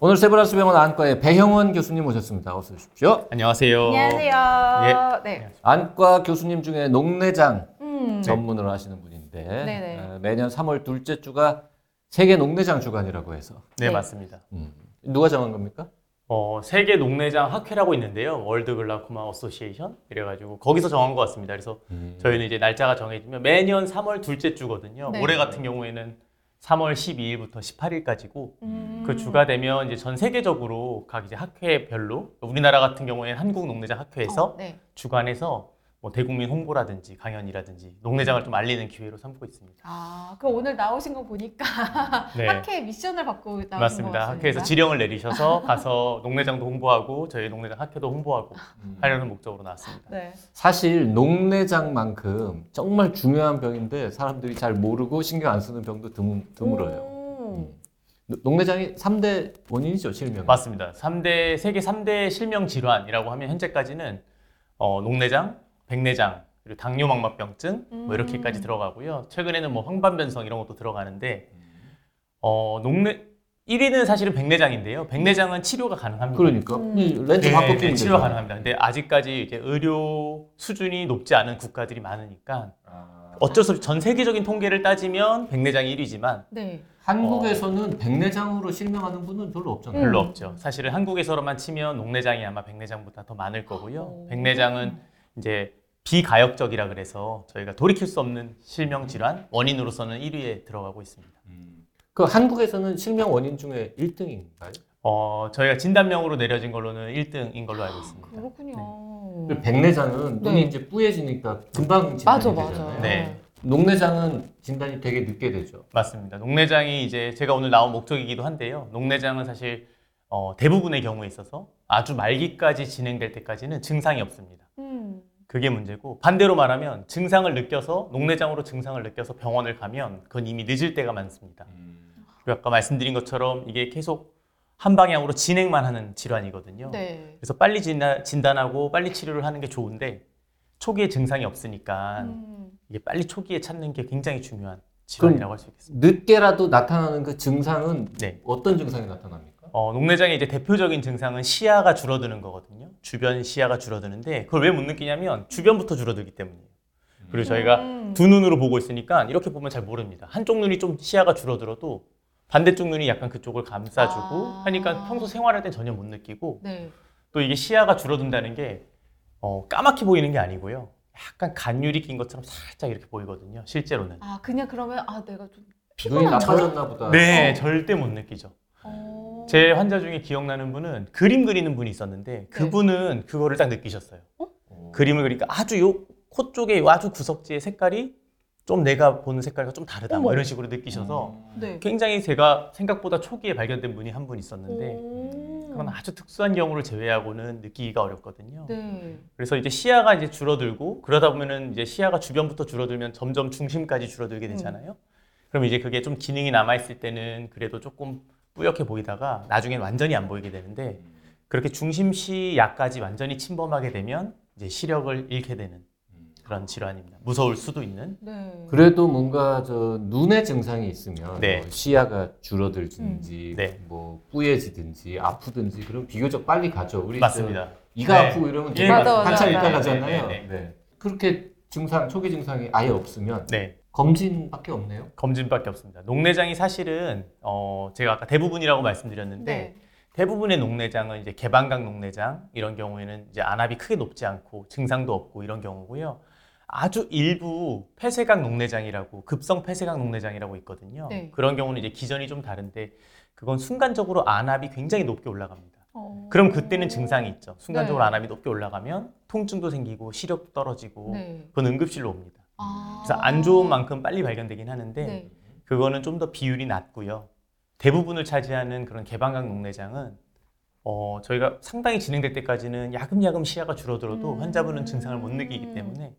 오늘 세브란스 병원 안과의 배형원 교수님 모셨습니다. 어서 오십시오. 안녕하세요. 안녕하세요. 네. 안과 교수님 중에 녹내장 음. 전문을 하시는 분인데 네네. 어, 매년 3월 둘째 주가 세계 녹내장 주간이라고 해서 네, 네. 맞습니다. 음. 누가 정한 겁니까? 어, 세계 녹내장 학회라고 있는데요. World Glaucoma Association 이래가지고 거기서 정한 것 같습니다. 그래서 저희는 이제 날짜가 정해지면 매년 3월 둘째 주거든요. 네. 올해 같은 경우에는 3월 12일부터 18일까지고 음. 그 주가 되면 이제 전 세계적으로 각 이제 학회별로 우리나라 같은 경우에는 한국 녹내장 학회에서 어, 네. 주관해서 뭐 대국민 홍보라든지 강연이라든지 녹내장을 좀 알리는 기회로 삼고 있습니다. 아, 그럼 오늘 나오신 거 보니까 네. 학회 미션을 받고 나오신 것 맞습니다. 학회에서 지령을 내리셔서 가서 녹내장도 홍보하고 저희 녹내장 학회도 홍보하고 하려는 목적으로 나왔습니다. 네. 사실 녹내장만큼 정말 중요한 병인데 사람들이 잘 모르고 신경 안 쓰는 병도 드문, 드물어요. 음. 녹- 녹내장이 3대 원인이죠, 실명. 맞습니다. 3대 세계 3대 실명 질환이라고 하면 현재까지는 어, 녹내장, 백내장, 그리고 당뇨 망막병증 뭐 이렇게까지 음. 들어가고요. 최근에는 뭐 황반변성 이런 것도 들어가는데 어, 녹내 1위는 사실은 백내장인데요. 백내장은 치료가 가능합니다. 그러니까 음. 이 렌즈 네, 바꿔 네, 끼면 치료가 되잖아요. 가능합니다. 근데 아직까지 이제 의료 수준이 높지 않은 국가들이 많으니까 아. 어쩔 수 없이 전 세계적인 통계를 따지면 백내장이 1위지만 네. 한국에서는 백내장으로 실명하는 분은 별로 없잖아요. 별로 음. 없죠. 사실은 한국에서로만 치면 녹내장이 아마 백내장보다 더 많을 거고요. 오. 백내장은 이제 비가역적이라 그래서 저희가 돌이킬 수 없는 실명 질환 원인으로서는 1위에 들어가고 있습니다. 그 한국에서는 실명 원인 중에 1등인가요? 어, 저희가 진단명으로 내려진 걸로는 1등인 걸로 알고 있습니다. 그렇군요. 백내장은 네. 눈이 이제 뿌얘지니까 금방 진단이 맞아, 되잖아요. 맞아. 네. 녹내장은 진단이 되게 늦게 되죠. 맞습니다. 녹내장이 이제 제가 오늘 나온 목적이기도 한데요. 녹내장은 사실 어, 대부분의 경우에 있어서 아주 말기까지 진행될 때까지는 증상이 없습니다. 음. 그게 문제고 반대로 말하면 증상을 느껴서 녹내장으로 증상을 느껴서 병원을 가면 그건 이미 늦을 때가 많습니다. 그리고 아까 말씀드린 것처럼 이게 계속 한 방향으로 진행만 하는 질환이거든요. 네. 그래서 빨리 진단, 진단하고 빨리 치료를 하는 게 좋은데 초기에 증상이 없으니까 음. 이게 빨리 초기에 찾는 게 굉장히 중요한 질환이라고 할 수 있겠습니다. 늦게라도 나타나는 그 증상은 네. 어떤 증상이 나타납니까? 어, 녹내장의 이제 대표적인 증상은 시야가 줄어드는 거거든요. 주변 시야가 줄어드는데 그걸 왜 못 느끼냐면 주변부터 줄어들기 때문이에요. 그리고 저희가 음. 두 눈으로 보고 있으니까 이렇게 보면 잘 모릅니다. 한쪽 눈이 좀 시야가 줄어들어도 반대쪽 눈이 약간 그쪽을 감싸주고 아. 하니까 평소 생활할 땐 전혀 못 느끼고 네. 또 이게 시야가 줄어든다는 게 어, 까맣게 보이는 게 아니고요. 약간 간율이 낀 것처럼 살짝 이렇게 보이거든요. 실제로는. 아, 그냥 그러면 아, 내가 좀 눈이 피곤한 나빠졌나 보다. 네, 어. 절대 못 느끼죠. 어. 제 환자 중에 기억나는 분은 그림 그리는 분이 있었는데 그분은 그거를 딱 느끼셨어요. 어. 그림을 그리니까 아주 요 코 쪽에 아주 구석지의 색깔이 좀 내가 보는 색깔과 좀 다르다. 뭐 어머. 이런 식으로 느끼셔서 네. 굉장히 제가 생각보다 초기에 발견된 분이 한 분 있었는데 오. 그런 아주 특수한 경우를 제외하고는 느끼기가 어렵거든요. 네. 그래서 이제 시야가 이제 줄어들고 그러다 보면은 이제 시야가 주변부터 줄어들면 점점 중심까지 줄어들게 되잖아요. 그럼 이제 그게 좀 기능이 남아 있을 때는 그래도 조금 뿌옇게 보이다가 나중엔 완전히 안 보이게 되는데 그렇게 중심시야까지 완전히 침범하게 되면 이제 시력을 잃게 되는 그런 질환입니다. 무서울 수도 있는. 네. 그래도 뭔가 저 눈의 증상이 있으면 네. 뭐 시야가 줄어들든지 네. 뭐 뿌얘지든지 아프든지 그럼 비교적 빨리 가죠. 우리 맞습니다. 저 이가 네. 아프고 이러면 예, 되게 맞아, 한참 맞아. 있다 가잖아요. 네, 네, 네. 그렇게 증상 초기 증상이 아예 없으면 네. 검진밖에 없네요. 검진밖에 없습니다. 녹내장이 사실은 어 제가 아까 대부분이라고 말씀드렸는데 네. 대부분의 녹내장은 이제 개방각 녹내장 이런 경우에는 이제 안압이 크게 높지 않고 증상도 없고 이런 경우고요. 아주 일부 폐쇄각 녹내장이라고 급성 폐쇄각 녹내장이라고 있거든요. 네. 그런 경우는 이제 기전이 좀 다른데 그건 순간적으로 안압이 굉장히 높게 올라갑니다. 어. 그럼 그때는 증상이 있죠. 순간적으로 네. 안압이 높게 올라가면 통증도 생기고 시력도 떨어지고 네. 그건 응급실로 옵니다. 아. 그래서 안 좋은 만큼 빨리 발견되긴 하는데 네. 그거는 좀 더 비율이 낮고요. 대부분을 차지하는 그런 개방각 녹내장은 어, 저희가 상당히 진행될 때까지는 야금야금 시야가 줄어들어도 음. 환자분은 증상을 못 느끼기 때문에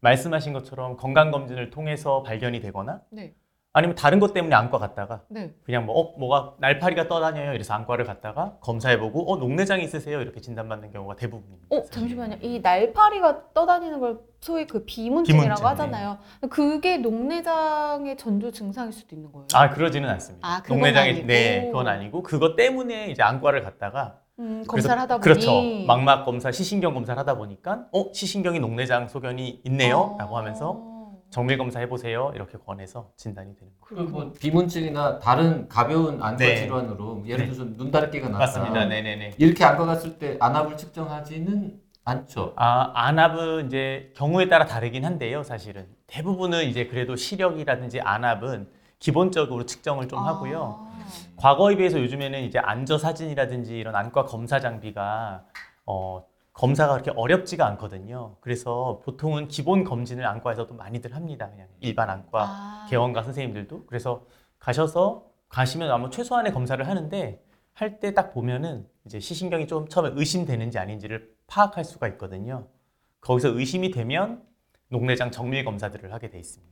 말씀하신 것처럼 건강검진을 통해서 발견이 되거나 네. 아니면 다른 것 때문에 안과 갔다가 네. 그냥 뭐, 어, 뭐가 날파리가 떠다녀요. 이래서 안과를 갔다가 검사해보고, 어, 녹내장이 있으세요. 이렇게 진단받는 경우가 대부분입니다. 어 잠시만요. 이 날파리가 떠다니는 걸 소위 그 비문증이라고 비문증, 하잖아요. 그게 녹내장의 전조 증상일 수도 있는 거예요. 아, 그러지는 않습니다. 아, 그건 녹내장이, 아니고. 네, 그건 아니고, 그것 때문에 이제 안과를 갔다가, 음, 그래서- 검사를 하다 보니 그렇죠. 망막 검사, 시신경 검사를 하다 보니까, 어, 시신경이 녹내장 소견이 있네요. 어. 라고 하면서 정밀 검사 해보세요. 이렇게 권해서 진단이 되는 거예요. 그리고 뭐 비문증이나 다른 가벼운 안과 네. 질환으로 예를 네. 들어서 눈다래끼가 났다. 맞습니다. 네네네. 이렇게 안과 갔을 때 안압을 측정하지는 않죠. 아, 안압은 이제 경우에 따라 다르긴 한데요, 사실은. 대부분은 이제 그래도 시력이라든지 안압은 기본적으로 측정을 좀 하고요. 아. 과거에 비해서 요즘에는 이제 안저 사진이라든지 이런 안과 검사 장비가 어, 검사가 그렇게 어렵지가 않거든요. 그래서 보통은 기본 검진을 안과에서도 많이들 합니다. 그냥 일반 안과 아. 개원과 선생님들도 그래서 가셔서 가시면 아마 최소한의 검사를 하는데 할 때 딱 보면은 이제 시신경이 좀 처음에 의심되는지 아닌지를 파악할 수가 있거든요. 거기서 의심이 되면 녹내장 정밀 검사들을 하게 돼 있습니다.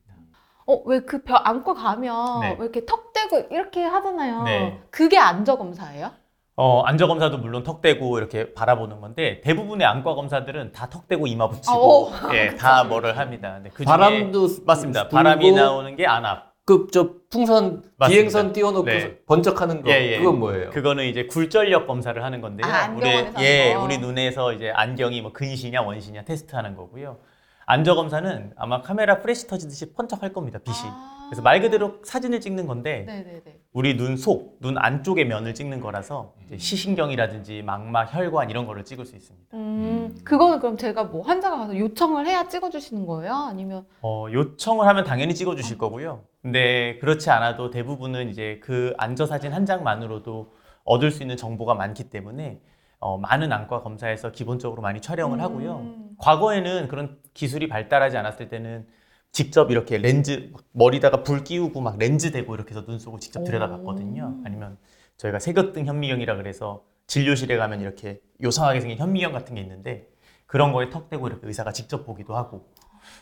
어, 왜그벼 안과 가면 네. 왜 이렇게 턱 대고 이렇게 하잖아요. 네. 그게 안저 검사예요? 어, 안저 검사도 물론 턱 대고 이렇게 바라보는 건데 대부분의 안과 검사들은 다 턱 대고 이마 붙이고 아, 오. 예, 다 뭐를 합니다. 근데 그 중에 바람도 맞습니다. 불고 바람이 나오는 게 안압. 그저 풍선 맞습니다. 비행선 띄워놓고 네. 번쩍하는 거 예, 예. 그건 뭐예요? 그거는 이제 굴절력 검사를 하는 건데요. 아, 우리 예, 거. 우리 눈에서 이제 안경이 뭐 근시냐 원시냐 테스트하는 거고요. 안저 검사는 아마 카메라 플래시 터지듯이 번쩍할 겁니다. 빛이. 아. 그래서 말 그대로 사진을 찍는 건데 네네네. 우리 눈 속, 눈 안쪽의 면을 찍는 거라서 이제 시신경이라든지 망막, 혈관 이런 거를 찍을 수 있습니다. 음, 그거는 그럼 제가 뭐 환자가 가서 요청을 해야 찍어주시는 거예요? 아니면 어, 요청을 하면 당연히 찍어주실 거고요. 근데 그렇지 않아도 대부분은 이제 그 안저 사진 한 장만으로도 얻을 수 있는 정보가 많기 때문에 어, 많은 안과 검사에서 기본적으로 많이 촬영을 하고요. 음. 과거에는 그런 기술이 발달하지 않았을 때는 직접 이렇게 렌즈 머리다가 불 끼우고 막 렌즈 대고 이렇게 해서 눈 속을 직접 들여다봤거든요. 오. 아니면 저희가 세극등 현미경이라 그래서 진료실에 가면 이렇게 요상하게 생긴 현미경 같은 게 있는데 그런 거에 턱 대고 이렇게 의사가 직접 보기도 하고.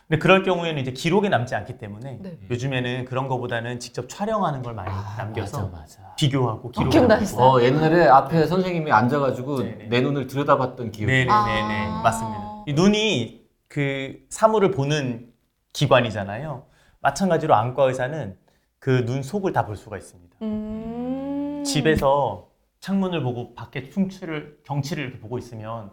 근데 그럴 경우에는 이제 기록에 남지 않기 때문에 네. 요즘에는 그런 거보다는 직접 촬영하는 걸 많이 남겨서 아, 맞아, 맞아. 비교하고 기록. 기억나시죠? 어 옛날에 앞에 선생님이 앉아가지고 네네. 내 눈을 들여다봤던 기억이. 네네네네 아. 맞습니다. 이 눈이 그 사물을 보는 기관이잖아요. 마찬가지로 안과 의사는 그 눈 속을 다 볼 수가 있습니다. 음. 집에서 창문을 보고 밖에 풍치를 경치를 이렇게 보고 있으면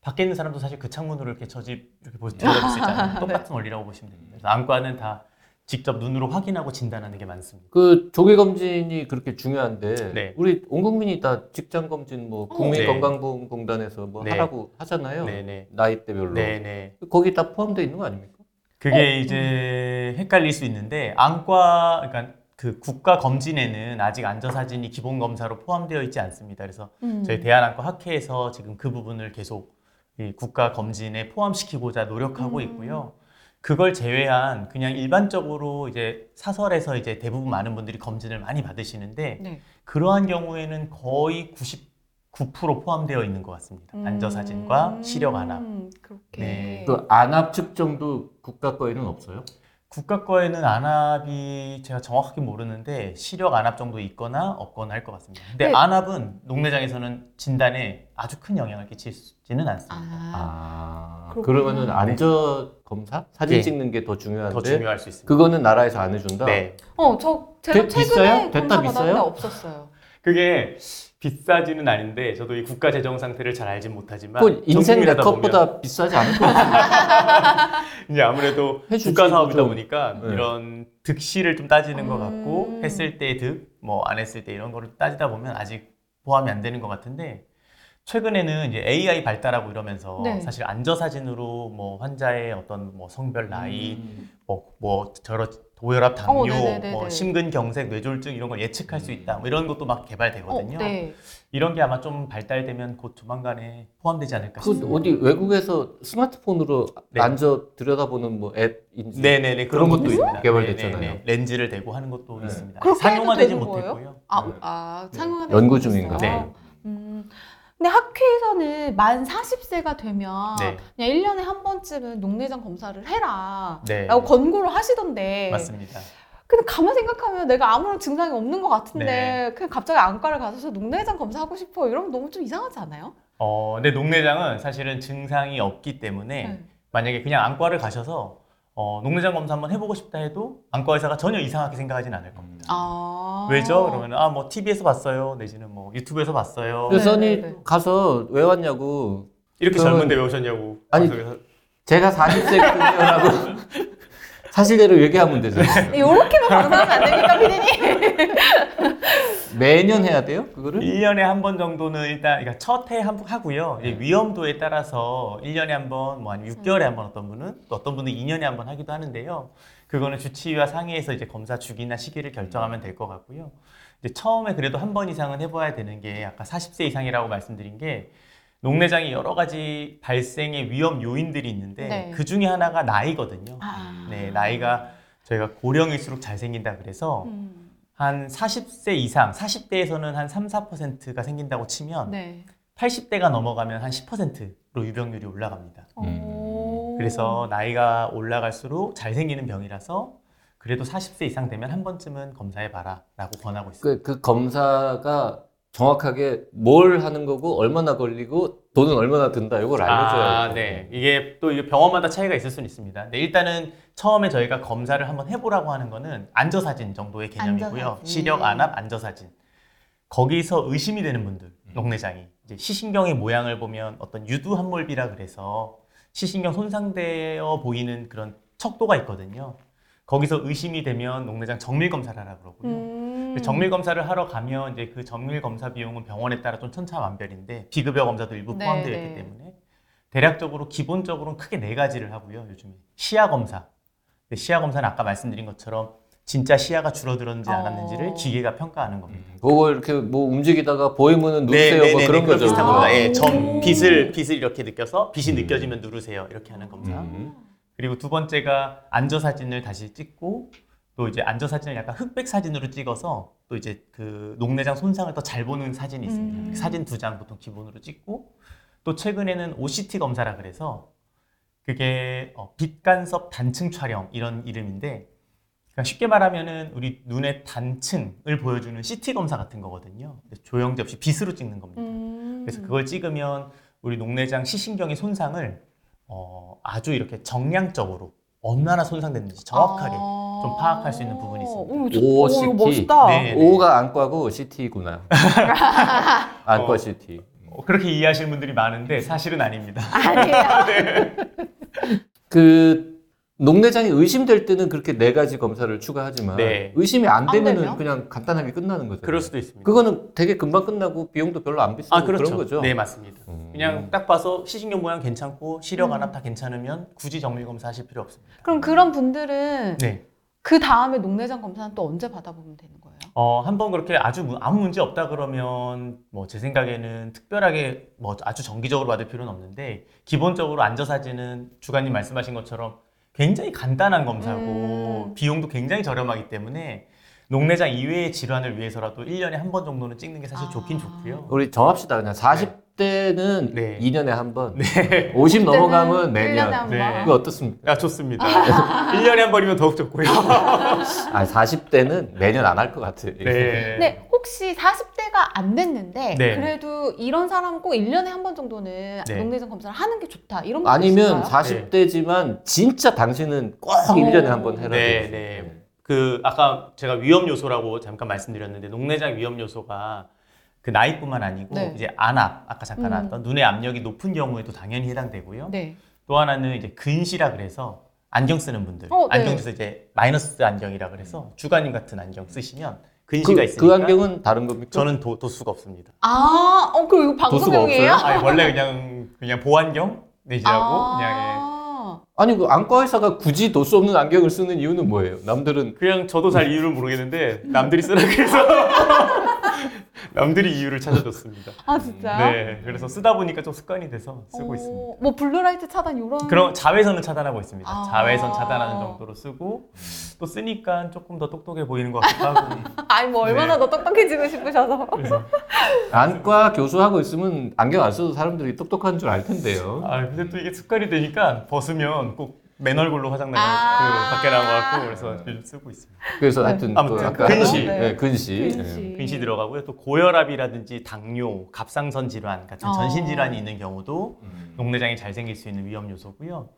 밖에 있는 사람도 사실 그 창문으로 이렇게 저 집 이렇게 보- 들여다볼 수 있잖아요. 똑같은 원리라고 보시면 됩니다. 그래서 안과는 다 직접 눈으로 확인하고 진단하는 게 많습니다. 그 조기 검진이 그렇게 중요한데 네. 우리 온 국민이 다 직장 검진 뭐 네. 국민건강보험공단에서 뭐 네. 하라고 하잖아요. 네 네. 나이대별로. 네 네. 거기 다 포함되어 있는 거 아닙니까? 그게 이제 헷갈릴 수 있는데 안과 그러니까 그 국가 검진에는 아직 안저 사진이 기본 검사로 포함되어 있지 않습니다. 그래서 음. 저희 대한안과 학회에서 지금 그 부분을 계속 이 국가 검진에 포함시키고자 노력하고 음. 있고요. 그걸 제외한 그냥 일반적으로 이제 사설에서 이제 대부분 많은 분들이 검진을 많이 받으시는데 네. 그러한 경우에는 거의 99% 포함되어 있는 것 같습니다. 안저 사진과 음. 시력 안압. 그렇게. 네. 그 안압 측정도 국가 거에는 없어요? 국가 거에는 안압이 제가 정확하게 모르는데 시력 안압 정도 있거나 없거나 할 것 같습니다. 근데 네. 안압은 녹내장에서는 진단에 아주 큰 영향을 끼치지는 않습니다. 아. 아, 그렇구나. 그러면은 안저 검사 사진 네. 찍는 게 더 중요한데 더 중요할 수 있습니다. 그거는 나라에서 안 해준다. 네. 어, 저 제가 되- 최근에 비싸요? 됐다 검사 비싸요? 받았는데 없었어요. 그게 비싸지는 않은데 저도 이 국가 재정 상태를 잘 알진 못하지만 그 인생 보면 내컷보다 비싸지 않을 것 같아요. 이제 아무래도 해주지, 국가 사업이다 좀. 보니까 네. 이런 득실을 좀 따지는 것 같고 음. 했을 때 득, 뭐 안 했을 때 이런 거를 따지다 보면 아직 포함이 안 되는 것 같은데 최근에는 이제 AI 발달하고 이러면서 네. 사실 안저 사진으로 뭐 환자의 어떤 뭐 성별 나이 음. 뭐, 뭐 저런 고혈압, 당뇨, 어. 뭐 심근경색, 뇌졸중 이런 걸 예측할 수 있다. 뭐 이런 것도 막 어, 개발되거든요. 네. 이런 게 아마 좀 발달되면 곧 조만간에 포함되지 않을까 그 싶습니다. 어디 외국에서 스마트폰으로 네. 앉아 들여다보는 뭐 앱인지 네네네 그런 것도 있습니다. 개발됐잖아요. 네네네. 렌즈를 대고 하는 것도 네. 있습니다. 상용화되지 못했고요. 아, 네. 아 네. 상용화 연구 중인가 네. 음. 근데 학회에서는 만 40세가 되면 네. 그냥 1년에 한 번쯤은 녹내장 검사를 해라. 네. 라고 권고를 하시던데. 맞습니다. 근데 가만 생각하면 내가 아무런 증상이 없는 것 같은데 네. 그냥 갑자기 안과를 가서 녹내장 검사하고 싶어 이러면 너무 좀 이상하지 않아요? 어, 근데 녹내장은 사실은 증상이 없기 때문에 네. 만약에 그냥 안과를 가셔서 어, 녹내장 검사 한번 해보고 싶다 해도 안과 의사가 전혀 이상하게 생각하진 않을 겁니다. 아. 왜죠? 그러면 아 뭐 TV에서 봤어요, 내지는 뭐 유튜브에서 봤어요. 그래서 네, 아니 네, 네. 가서 왜 왔냐고 이렇게 그건- 젊은데 왜 오셨냐고. 아니, 그래서 제가 40세라고 사실대로 얘기하면 되잖아요. 이렇게만 방송하면 안 됩니까, 피디님? 매년 해야 돼요? 그거를? 1년에 한 번 정도는 일단 그러니까 첫해 하고요. 이제 위험도에 따라서 1년에 한 번, 뭐 아니면 6개월에 한 번 어떤 분은 또 어떤 분은 2년에 한 번 하기도 하는데요. 그거는 주치의와 상의해서 이제 검사 주기나 시기를 결정하면 될 것 같고요. 이제 처음에 그래도 한 번 이상은 해봐야 되는 게 아까 40세 이상이라고 말씀드린 게 녹내장이 여러 가지 발생의 위험 요인들이 있는데 네. 그 중에 하나가 나이거든요. 아. 네, 나이가 저희가 고령일수록 잘 생긴다 그래서 음. 한 40세 이상, 40대에서는 한 3, 4%가 생긴다고 치면 네. 80대가 넘어가면 한 10%로 유병률이 올라갑니다. 음. 오. 그래서 나이가 올라갈수록 잘 생기는 병이라서 그래도 40세 이상 되면 한 번쯤은 검사해 봐라 라고 권하고 있습니다. 그, 그 검사가 정확하게 뭘 하는 거고 얼마나 걸리고 돈은 얼마나 든다 이걸 알려줘야 아, 네. 이게 또 이게 병원마다 차이가 있을 수는 있습니다. 네, 일단은 처음에 저희가 검사를 한번 해보라고 하는 거는 안저사진 정도의 개념이고요. 안저사진. 시력, 안압, 안저사진. 거기서 의심이 되는 분들, 음. 녹내장이. 이제 시신경의 모양을 보면 어떤 유두함몰비라 그래서 시신경 손상되어 보이는 그런 척도가 있거든요. 거기서 의심이 되면 녹내장 정밀 검사를 하라 그러고요. 음. 정밀 검사를 하러 가면 이제 그 정밀 검사 비용은 병원에 따라 좀 천차만별인데 비급여 검사도 일부 네, 포함되어 네. 있기 때문에 대략적으로 기본적으로는 크게 네 가지를 하고요. 요즘에 시야 검사. 근데 시야 검사는 아까 말씀드린 것처럼 진짜 시야가 줄어들었는지 어. 않았는지를 기계가 평가하는 겁니다. 그거 이렇게 뭐 움직이다가 보이면은 누르세요 뭐 그런 그런 거죠. 비슷한? 겁니다. 예, 오. 점 빛을 빛을 이렇게 느껴서 빛이 음. 느껴지면 누르세요. 이렇게 하는 검사. 음. 그리고 두 번째가 안저 사진을 다시 찍고 또 이제 안저 사진을 약간 흑백 사진으로 찍어서 또 이제 그 녹내장 손상을 더 잘 보는 사진이 있습니다. 음. 그 사진 두 장 보통 기본으로 찍고 또 최근에는 OCT 검사라 그래서 그게 어, 빛 간섭 단층 촬영 이런 이름인데 그러니까 쉽게 말하면은 우리 눈의 단층을 보여주는 CT 검사 같은 거거든요. 조형제 없이 빛으로 찍는 겁니다. 음. 그래서 그걸 찍으면 우리 녹내장 시신경의 손상을 어, 아주 이렇게 정량적으로 얼마나 손상됐는지 정확하게 아. 좀 파악할 수 있는 부분이 있습니다. 오, 저- 오, 이거 CT. 멋있다. 네. O가 안과고 CT구나. 안과 어. CT. 어, 그렇게 이해하시는 분들이 많은데 사실은 아닙니다. 아니에요. 그 녹내장이 의심될 때는 그렇게 네 가지 검사를 추가하지만 네. 의심이 안안 되면은 되면? 그냥 간단하게 끝나는 거죠. 그럴 수도 있습니다. 그거는 되게 금방 끝나고 비용도 별로 안 비싸고 아 그렇죠. 그런 거죠. 네 맞습니다. 음. 그냥 딱 봐서 시신경 모양 괜찮고 시력 음. 안압 다 괜찮으면 굳이 정밀 검사 하실 필요 없습니다. 그럼 그런 분들은 네. 그 다음에 녹내장 검사는 또 언제 받아보면 되는 거예요? 어, 한번 그렇게 아주 무- 아무 문제 없다 그러면 뭐 제 생각에는 특별하게 뭐 아주 정기적으로 받을 필요는 없는데 기본적으로 안저 사진은 주관님 말씀하신 것처럼 굉장히 간단한 검사고 음. 비용도 굉장히 저렴하기 때문에 녹내장 이외의 질환을 위해서라도 1년에 한 번 정도는 찍는 게 사실 아. 좋긴 좋고요. 우리 정합시다. 그냥 40 대는 네. 2년에 한 번, 네. 50 넘어가면 1년에 매년. 한 네. 번. 그거 어떻습니까? 아, 좋습니다. 1년에 한 번이면 더욱 좋고요. 아, 40대는 매년 안 할 것 같아. 네. 네, 혹시 40대가 안 됐는데 네. 그래도 이런 사람 꼭 1년에 한 번 정도는 네. 녹내장 검사를 하는 게 좋다. 이런 거 아니면 있을까요? 40대지만 진짜 당신은 꼭 1년에 한 번 해라. 네, 네. 그 아까 제가 위험 요소라고 잠깐 말씀드렸는데 녹내장 위험 요소가 그 나이뿐만 아니고 네. 이제 안압 아까 잠깐 음. 나왔던 눈의 압력이 높은 경우에도 당연히 해당되고요. 네. 또 하나는 이제 근시라 그래서 안경 쓰는 분들 어, 네. 안경 중에서 이제 마이너스 안경이라 그래서 주관님 같은 안경 쓰시면 그, 근시가 있으니까 그 안경은 다른 겁니까? 저는 도, 도수가 없습니다. 아, 어, 그럼 이거 도수가 방송용이에요? 없어요? 아니 원래 그냥 그냥 보안경 내지라고 아. 그냥 예. 아니 그 안과 의사가 굳이 도수 없는 안경을 쓰는 이유는 뭐예요? 남들은 그냥 저도 잘 이유를 모르겠는데 남들이 쓰라 그래서 남들이 이유를 찾아줬습니다. 아 진짜요? 네, 그래서 쓰다 보니까 좀 습관이 돼서 쓰고 어, 있습니다. 뭐 blue light 차단 이런. 그럼 자외선은 차단하고 있습니다. 아. 자외선 차단하는 정도로 쓰고 또 쓰니까 조금 더 똑똑해 보이는 것 같기도 하고. 아니 뭐 얼마나 네. 더 똑똑해지고 싶으셔서. 그래서 안과 교수하고 있으면 안경 안 써도 사람들이 똑똑한 줄 알 텐데요. 아 근데 또 이게 습관이 되니까 벗으면 꼭 맨 얼굴로 화장 나가 아. 그 밖에 나와갖고 그래서 요즘 쓰고 있습니다. 그래서 네. 하여튼 아무튼 그 아까 근시. 하던- 네, 근시. 근시. 예. 근시 들어가고요. 또 고혈압이라든지 당뇨, 갑상선 질환 같은 어. 전신 질환이 있는 경우도 녹내장이 잘 생길 수 있는 위험 요소고요.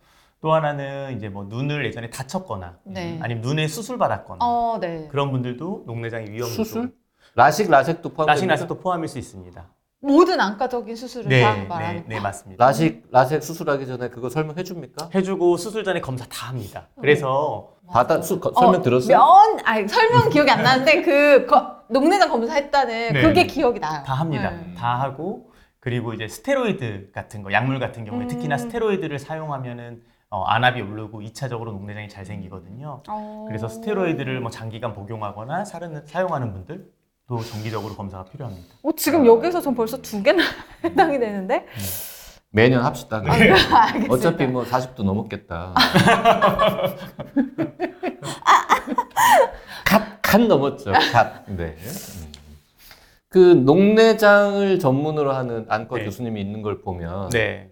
또 하나는 이제 뭐 눈을 예전에 다쳤거나 네. 아니면 눈에 수술 받았거나 어, 네. 그런 분들도 녹내장의 위험 요소. 수술? 라식 라섹도 포함. 라식 라섹도 포함일 수 있습니다. 모든 안과적인 수술을 네, 다 네, 말하는 네 맞습니다. 라식 라섹 수술하기 전에 그거 설명해 줍니까? 해주고 수술 전에 검사 다 합니다. 그래서 받아 수, 거- 설명 어, 들었어요? 면, 아니 설명 기억이 안 나는데 그 거- 녹내장 검사했다는 네. 그게 기억이 나요. 다 합니다. 네. 다 하고 그리고 이제 스테로이드 같은 거, 약물 같은 경우에 음. 특히나 스테로이드를 사용하면은 어, 안압이 오르고 2차적으로 녹내장이 잘 생기거든요. 어. 그래서 스테로이드를 뭐 장기간 복용하거나 사르는, 사용하는 분들 도 정기적으로 검사가 필요합니다. 어, 지금 여기서 전 벌써 두 개나 해당이 되는데. 매년 합시다. 아, 네, 알겠습니다. 어차피 뭐 40도 넘었겠다. 갓, 갓 넘었죠. 갓. 네. 음. 그 녹내장을 전문으로 하는 안과 네. 교수님이 있는 걸 보면 네.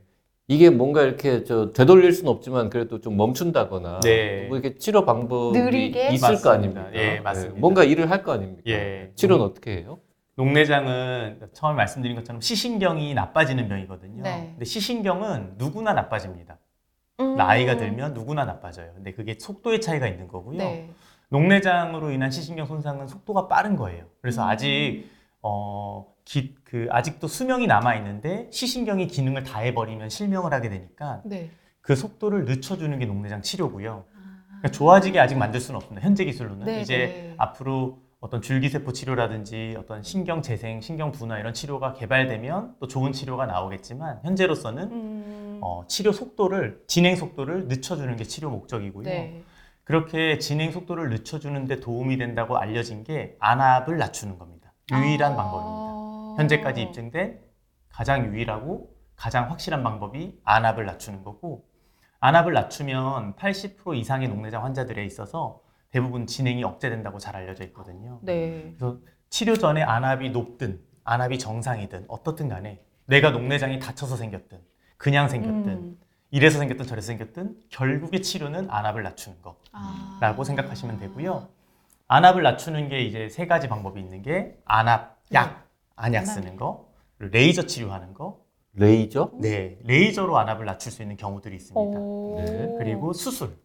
이게 뭔가 이렇게 저 되돌릴 수는 없지만 그래도 좀 멈춘다거나 네. 뭐 이렇게 치료 방법이 느리게? 있을 거 맞습니다. 아닙니까? 예, 맞습니다. 뭔가 일을 할 거 아닙니까? 예. 치료는 어떻게 해요? 녹내장은 처음에 말씀드린 것처럼 시신경이 나빠지는 병이거든요. 네. 근데 시신경은 누구나 나빠집니다. 음. 나이가 들면 누구나 나빠져요. 근데 그게 속도의 차이가 있는 거고요. 네. 녹내장으로 인한 시신경 손상은 속도가 빠른 거예요. 그래서 음. 아직 어, 기, 그 아직도 수명이 남아 있는데 시신경이 기능을 다 해버리면 실명을 하게 되니까 네. 그 속도를 늦춰주는 게 녹내장 치료고요. 그러니까 좋아지게 아직 만들 수는 없습니다. 현재 기술로는 네, 이제 네. 앞으로 어떤 줄기세포 치료라든지 어떤 신경 재생, 신경 분화 이런 치료가 개발되면 또 좋은 치료가 나오겠지만 현재로서는 음. 어, 치료 속도를 진행 속도를 늦춰주는 게 치료 목적이고요. 네. 그렇게 진행 속도를 늦춰주는데 도움이 된다고 알려진 게 안압을 낮추는 겁니다. 유일한 아. 방법입니다. 현재까지 입증된 가장 유일하고 가장 확실한 방법이 안압을 낮추는 거고 안압을 낮추면 80% 이상의 녹내장 환자들에 있어서 대부분 진행이 억제된다고 잘 알려져 있거든요. 네. 그래서 치료 전에 안압이 높든 안압이 정상이든 어떻든 간에 내가 녹내장이 다쳐서 생겼든 그냥 생겼든 음. 이래서 생겼든 저래서 생겼든 결국의 치료는 안압을 낮추는 거. 아. 라고 생각하시면 되고요. 안압을 낮추는 게 이제 세 가지 방법이 있는 게 안압, 약, 안약 안압. 쓰는 거, 레이저 치료하는 거, 레이저? 네, 레이저로 안압을 낮출 수 있는 경우들이 있습니다. 오. 네. 그리고 수술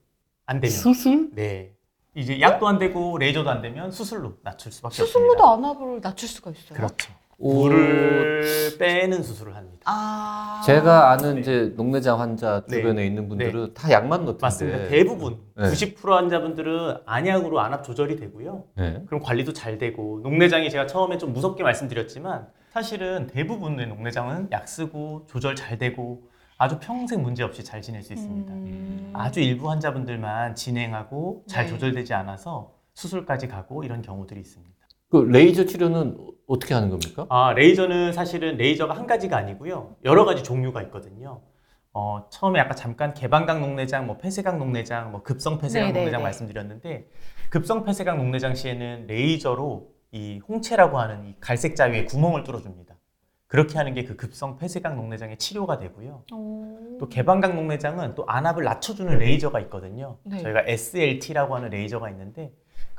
안 되면, 수술? 네, 이제 약도 안 되고 레이저도 안 되면 수술로 낮출 수밖에 수술로도 없습니다. 안압을 낮출 수가 있어요. 그렇죠. 오. 물을 빼는 수술을 합니다. 아. 제가 아는 네. 이제 녹내장 환자 네. 주변에 있는 분들은 다 약만 넣던데. 맞습니다. 대부분 네. 90% 환자분들은 안약으로 안압 조절이 되고요. 네. 그럼 관리도 잘 되고 녹내장이 제가 처음에 좀 무섭게 말씀드렸지만 사실은 대부분의 녹내장은 약 쓰고 조절 잘 되고 아주 평생 문제 없이 잘 지낼 수 있습니다. 음. 아주 일부 환자분들만 진행하고 잘 네. 조절되지 않아서 수술까지 가고 이런 경우들이 있습니다. 그 레이저 치료는 어떻게 하는 겁니까? 아, 레이저는 사실은 레이저가 한 가지가 아니고요. 여러 가지 종류가 있거든요. 어, 처음에 아까 잠깐 개방각 녹내장, 뭐 폐쇄각 녹내장, 뭐 급성 폐쇄각 네, 네, 녹내장 네. 말씀드렸는데 급성 폐쇄각 녹내장 시에는 레이저로 이 홍채라고 하는 이 갈색 자위에 구멍을 뚫어줍니다. 그렇게 하는 게 그 급성 폐쇄각 녹내장의 치료가 되고요. 오. 또 개방각 녹내장은 또 안압을 낮춰주는 레이저가 있거든요. 네. 저희가 SLT라고 하는 레이저가 있는데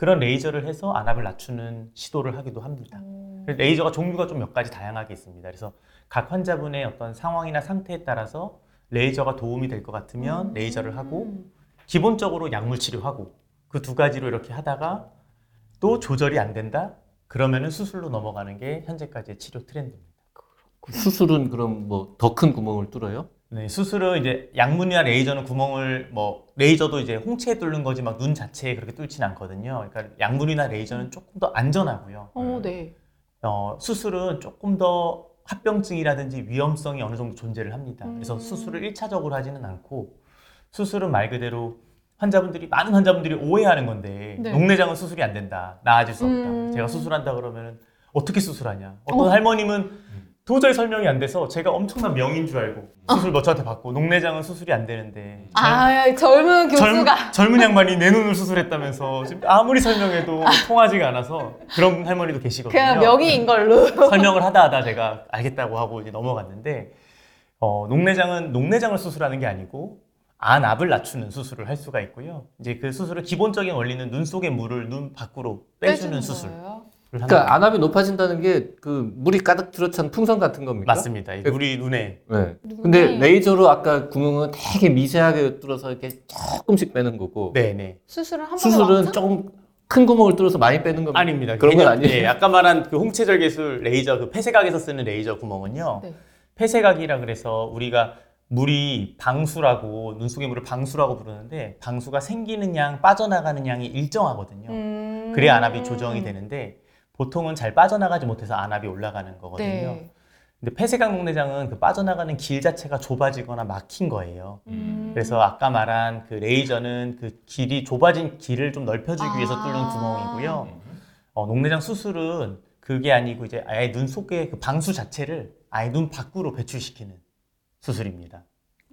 그런 레이저를 해서 안압을 낮추는 시도를 하기도 합니다. 오. 그래서 레이저가 종류가 좀 몇 가지 다양하게 있습니다. 그래서 각 환자분의 어떤 상황이나 상태에 따라서 레이저가 도움이 될 것 같으면 음. 레이저를 하고 기본적으로 약물 치료하고 그 두 가지로 이렇게 하다가 또 조절이 안 된다? 그러면은 수술로 넘어가는 게 현재까지의 치료 트렌드입니다. 그 수술은 그럼 뭐 더 큰 구멍을 뚫어요? 네, 수술은 이제 약물이나 레이저는 구멍을 뭐 레이저도 이제 홍채에 뚫는 거지 막 눈 자체에 그렇게 뚫지는 않거든요. 그러니까 약물이나 레이저는 조금 더 안전하고요. 어, 네. 어, 수술은 조금 더 합병증이라든지 위험성이 어느 정도 존재를 합니다. 그래서 음. 수술을 1차적으로 하지는 않고 수술은 말 그대로 환자분들이 많은 환자분들이 오해하는 건데 네. 녹내장은 수술이 안 된다. 나아질 수 없다. 음. 제가 수술한다 그러면 어떻게 수술하냐? 어떤 어. 할머님은 도저히 설명이 안 돼서 제가 엄청난 명인 줄 알고 수술 몇 차한테 받고 녹내장은 수술이 안 되는데 아 젊은 교수가 젊, 젊은 양반이 내 눈을 수술했다면서 지금 아무리 설명해도 통하지가 않아서 그런 할머니도 계시거든요. 그냥 명의인 걸로. 설명을 하다 하다 제가 알겠다고 하고 이제 넘어갔는데 어, 녹내장은 녹내장을 수술하는 게 아니고 안압을 낮추는 수술을 할 수가 있고요. 이제 그 수술의 기본적인 원리는 눈 속의 물을 눈 밖으로 빼주는 수술을 거예요? 그러니까 안압이 높아진다는 게 그 물이 가득 들어찬 풍선 같은 겁니까? 맞습니다. 이 물이 눈에 네. 눈에- 근데 레이저로 아까 구멍은 되게 미세하게 뚫어서 이렇게 조금씩 빼는 거고 네네 수술을 한 번에 수술은? 조금 큰 구멍을 뚫어서 많이 빼는 겁니다. 아닙니다. 그런 건 개념- 아니에요. 예, 아까 말한 그 홍채절개술 레이저 그 폐쇄각에서 쓰는 레이저 구멍은요. 네. 폐쇄각이라 그래서 우리가 물이 방수라고 눈 속의 물을 방수라고 부르는데 방수가 생기는 양 빠져나가는 양이 일정하거든요. 음. 그래야 안압이 조정이 되는데 보통은 잘 빠져나가지 못해서 안압이 올라가는 거거든요. 네. 근데 폐쇄각 녹내장은 그 빠져나가는 길 자체가 좁아지거나 막힌 거예요. 음. 그래서 아까 말한 그 레이저는 그 길이 좁아진 길을 좀 넓혀주기 위해서 뚫는 아. 구멍이고요. 어, 녹내장 수술은 그게 아니고 이제 아예 눈 속의 그 방수 자체를 아예 눈 밖으로 배출시키는 수술입니다.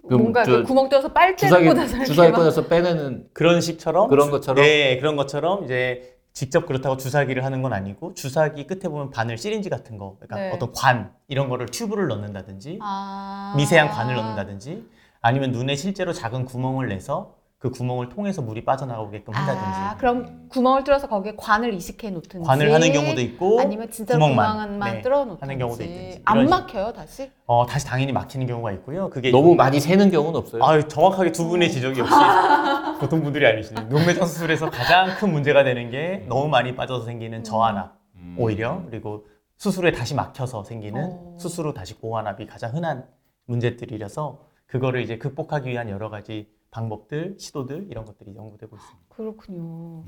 그럼 뭔가 저 이렇게 구멍 뚫어서 빨대를 주사기 꽂아서 이렇게 주사기 막- 꺼내서 빼내는 그런 식처럼 그런 것처럼 네 그런 것처럼 이제 직접 그렇다고 주사기를 하는 건 아니고 주사기 끝에 보면 바늘 시린지 같은 거 그러니까 네. 어떤 관 이런 거를 튜브를 넣는다든지 아. 미세한 관을 넣는다든지 아니면 눈에 실제로 작은 구멍을 내서 그 구멍을 통해서 물이 빠져나오게끔 한다든지 아, 그럼 구멍을 뚫어서 거기에 관을 이식해 놓든지 관을 하는 경우도 있고 아니면 진짜 구멍만, 구멍만 네, 뚫어 놓든지 하는 경우도 있든지. 안 막혀요 다시? 어, 다시 당연히 막히는 경우가 있고요. 그게 너무 많이 새는 경우는 없어요. 아유, 정확하게 두 분의 지적이 역시 보통 분들이 아니시네요. 녹내장 수술에서 가장 큰 문제가 되는 게 너무 많이 빠져서 생기는 저한압 음. 오히려 그리고 수술에 다시 막혀서 생기는 어. 수술 후 다시 고환압이 가장 흔한 문제들이라서 그거를 이제 극복하기 위한 여러 가지 방법들, 시도들 이런 것들이 연구되고 있습니다. 그렇군요.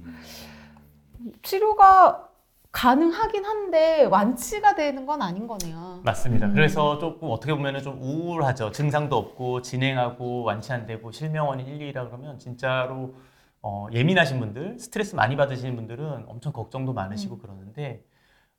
치료가 가능하긴 한데 완치가 되는 건 아닌 거네요. 맞습니다. 음. 그래서 조금 어떻게 보면 좀 우울하죠. 증상도 없고 진행하고 완치 안 되고 실명 원인 1, 2라 그러면 진짜로 어, 예민하신 분들, 스트레스 많이 받으시는 분들은 엄청 걱정도 많으시고 그러는데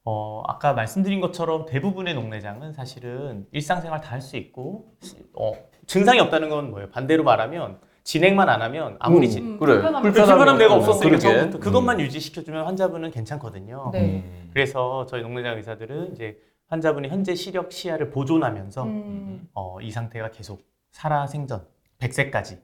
어, 아까 말씀드린 것처럼 대부분의 녹내장은 사실은 일상생활 다 할 수 있고 어, 증상이 없다는 건 뭐예요? 반대로 말하면 진행만 안 하면 아무리 음, 지- 음, 그래 불편함- 불편한 데가 없어. 없었으니까 그러게. 처음부터 그것만 유지시켜주면 환자분은 괜찮거든요. 네. 음. 그래서 저희 녹내장 의사들은 이제 환자분이 현재 시력 시야를 보존하면서 음. 어, 이 상태가 계속 살아 생전 100세까지 잘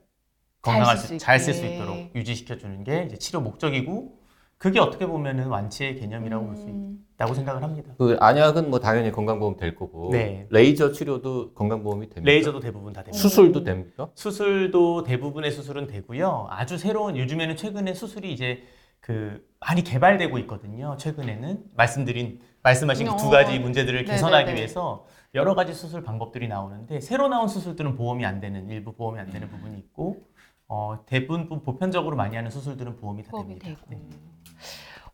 건강할 쓸 수, 수잘 쓸 수. 있도록 유지시켜 주는 게 이제 치료 목적이고 그게 어떻게 보면은 완치의 개념이라고 볼수 음. 있다고 생각을 합니다. 그 안약은 뭐 당연히 건강보험 될 거고 네. 레이저 치료도 건강보험이 됩니까? 레이저도 대부분 다 됩니다. 수술도 됩니까? 수술도 대부분의 수술은 되고요. 아주 새로운 요즘에는 최근에 수술이 이제 그 많이 개발되고 있거든요. 최근에는 말씀드린 말씀하신 그두 어. 가지 문제들을 네네네. 개선하기 위해서 여러 가지 수술 방법들이 나오는데 새로 나온 수술들은 보험이 안 되는 일부 보험이 안 되는 부분이 있고 어, 대부분 보편적으로 많이 하는 수술들은 보험이 다 호흡이 됩니다. 되고. 네.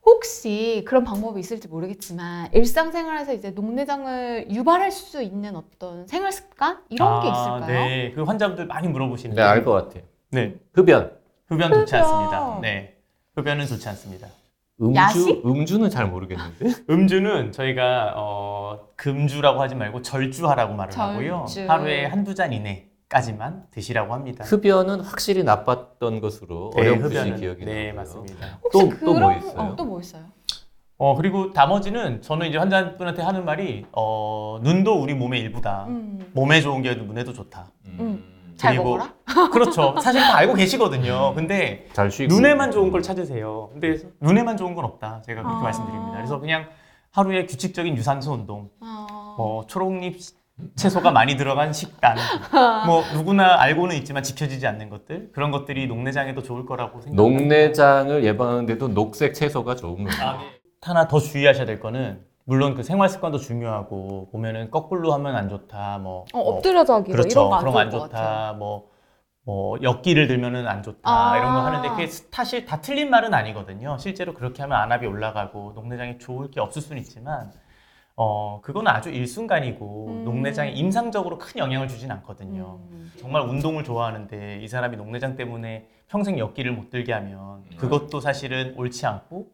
혹시 그런 방법이 있을지 모르겠지만 일상생활에서 이제 녹내장을 유발할 수 있는 어떤 생활 습관 이런 게 아, 있을까요? 네, 그 환자분들 많이 물어보시는데 네, 알 것 같아요. 네, 흡연, 흡연 좋지 흡연. 않습니다. 네, 흡연은 좋지 않습니다. 음주, 야식? 음주는 잘 모르겠는데. 음주는 저희가 어, 금주라고 하지 말고 절주하라고 말을 절주. 하고요. 하루에 한두 잔 이내 까지만 드시라고 합니다. 흡연은 확실히 나빴던 것으로 네, 어렴풋이 흡연은. 기억이 네, 나고요. 맞습니다. 혹시 또- 또뭐 그런 있어요? 어, 또뭐 있어요? 어, 그리고 나머지는 저는 이제 환자분한테 하는 말이 어, 눈도 우리 몸의 일부다. 음. 몸에 좋은 게 눈에도 좋다. 잘 그리고- 먹어라? 그렇죠. 사실 다 알고 계시거든요. 근데 잘 쉬고 눈에만 좋은 걸 찾으세요. 근데 눈에만 좋은 건 없다. 제가 그렇게 아. 말씀드립니다. 그래서 그냥 하루에 규칙적인 유산소 운동, 어. 뭐 초록잎 채소가 많이 들어간 식단, 뭐 누구나 알고는 있지만 지켜지지 않는 것들 그런 것들이 녹내장에도 좋을 거라고 생각합니다. 녹내장을 예방하는데도 녹색 채소가 좋은 거예요. 아, 네. 하나 더 주의하셔야 될 거는 물론 그 생활 습관도 중요하고 보면은 거꾸로 하면 안 좋다, 뭐 어, 엎드려져 하기 뭐 그렇죠. 이런 거안 그런 좋을 거안것 같아요. 좋다. 뭐, 뭐, 역기를 들면은 안 좋다. 아. 이런 거 하는데 그게 사실 다 틀린 말은 아니거든요. 실제로 그렇게 하면 안압이 올라가고 녹내장에 좋을 게 없을 수는 있지만, 어, 그거는 아주 일순간이고 음. 녹내장에 임상적으로 큰 영향을 주진 않거든요. 음. 정말 운동을 좋아하는데 이 사람이 녹내장 때문에 평생 역기를 못 들게 하면 음. 그것도 사실은 옳지 않고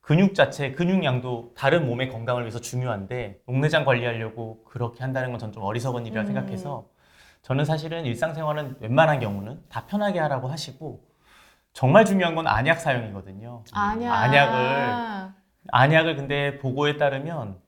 근육 자체, 근육량도 다른 몸의 건강을 위해서 중요한데 녹내장 관리하려고 그렇게 한다는 건 전 좀 어리석은 일이라 음. 생각해서 저는 사실은 일상생활은 웬만한 경우는 다 편하게 하라고 하시고 정말 중요한 건 안약 사용이거든요. 안약. 안약을 안약을 근데 보고에 따르면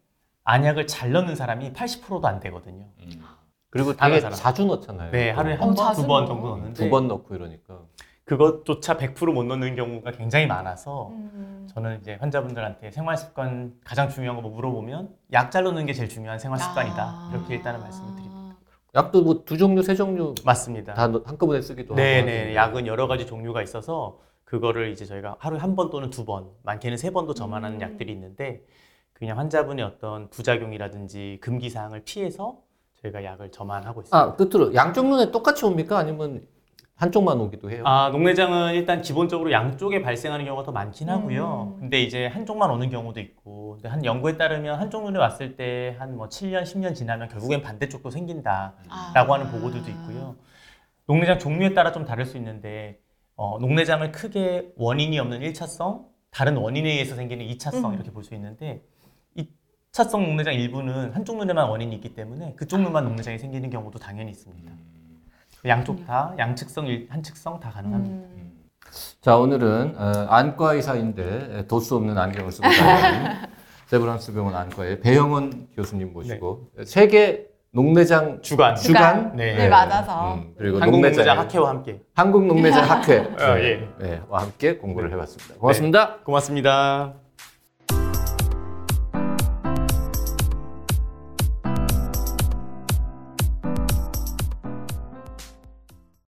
안약을 잘 넣는 사람이 80%도 안 되거든요. 음. 그리고 다른 사람. 자주 넣잖아요. 네, 하루에 어, 한 번, 자주 두번 넣어. 정도 넣는데 두 번 넣고 이러니까. 그것조차 100%못 넣는 경우가 굉장히 많아서 음. 저는 이제 환자분들한테 생활 습관 가장 중요한 거 뭐 물어보면 약 잘 넣는 게 제일 중요한 생활 습관이다 아. 이렇게 일단은 말씀을 드립니다. 약도 뭐 두 종류, 세 종류 맞습니다. 다 넣- 한꺼번에 쓰기도 하고. 네네. 약은 여러 가지 종류가 있어서 그거를 이제 저희가 하루에 한 번 또는 두 번, 많게는 세 번도 저만하는 음. 약들이 있는데 그냥 환자분의 어떤 부작용이라든지 금기 사항을 피해서 저희가 약을 저만하고 있습니다. 아 끝으로 양쪽 눈에 똑같이 옵니까? 아니면 한쪽만 오기도 해요? 아, 녹내장은 일단 기본적으로 양쪽에 발생하는 경우가 더 많긴 하고요. 음. 근데 이제 한쪽만 오는 경우도 있고, 근데 한 연구에 따르면 한쪽 눈에 왔을 때 한 뭐 7년, 10년 지나면 결국엔 반대쪽도 생긴다라고 아. 하는 보고들도 있고요. 녹내장 종류에 따라 좀 다를 수 있는데, 어, 녹내장을 크게 원인이 없는 1차성, 다른 원인에 의해서 생기는 2차성 음. 이렇게 볼 수 있는데, 2 차성 녹내장 일부는 한쪽 눈에만 원인이 있기 때문에 그쪽 눈만 녹내장이 생기는 경우도 당연히 있습니다. 양쪽 다 양측성, 일- 한측성 다 가능합니다. 음. 자 오늘은 어, 안과 의사인데 도수 없는 안경을 쓰고 다니는 세브란스 병원 안과의 배영원 교수님 모시고 세계 녹내장 주간. 주간 네. 네, 맞아서. 음, 그리고 한국 녹내장 농내장 학회와 함께. 한국 녹내장 학회 아, 예. 네, 와 함께 공부를 해봤습니다. 고맙습니다. 고맙습니다.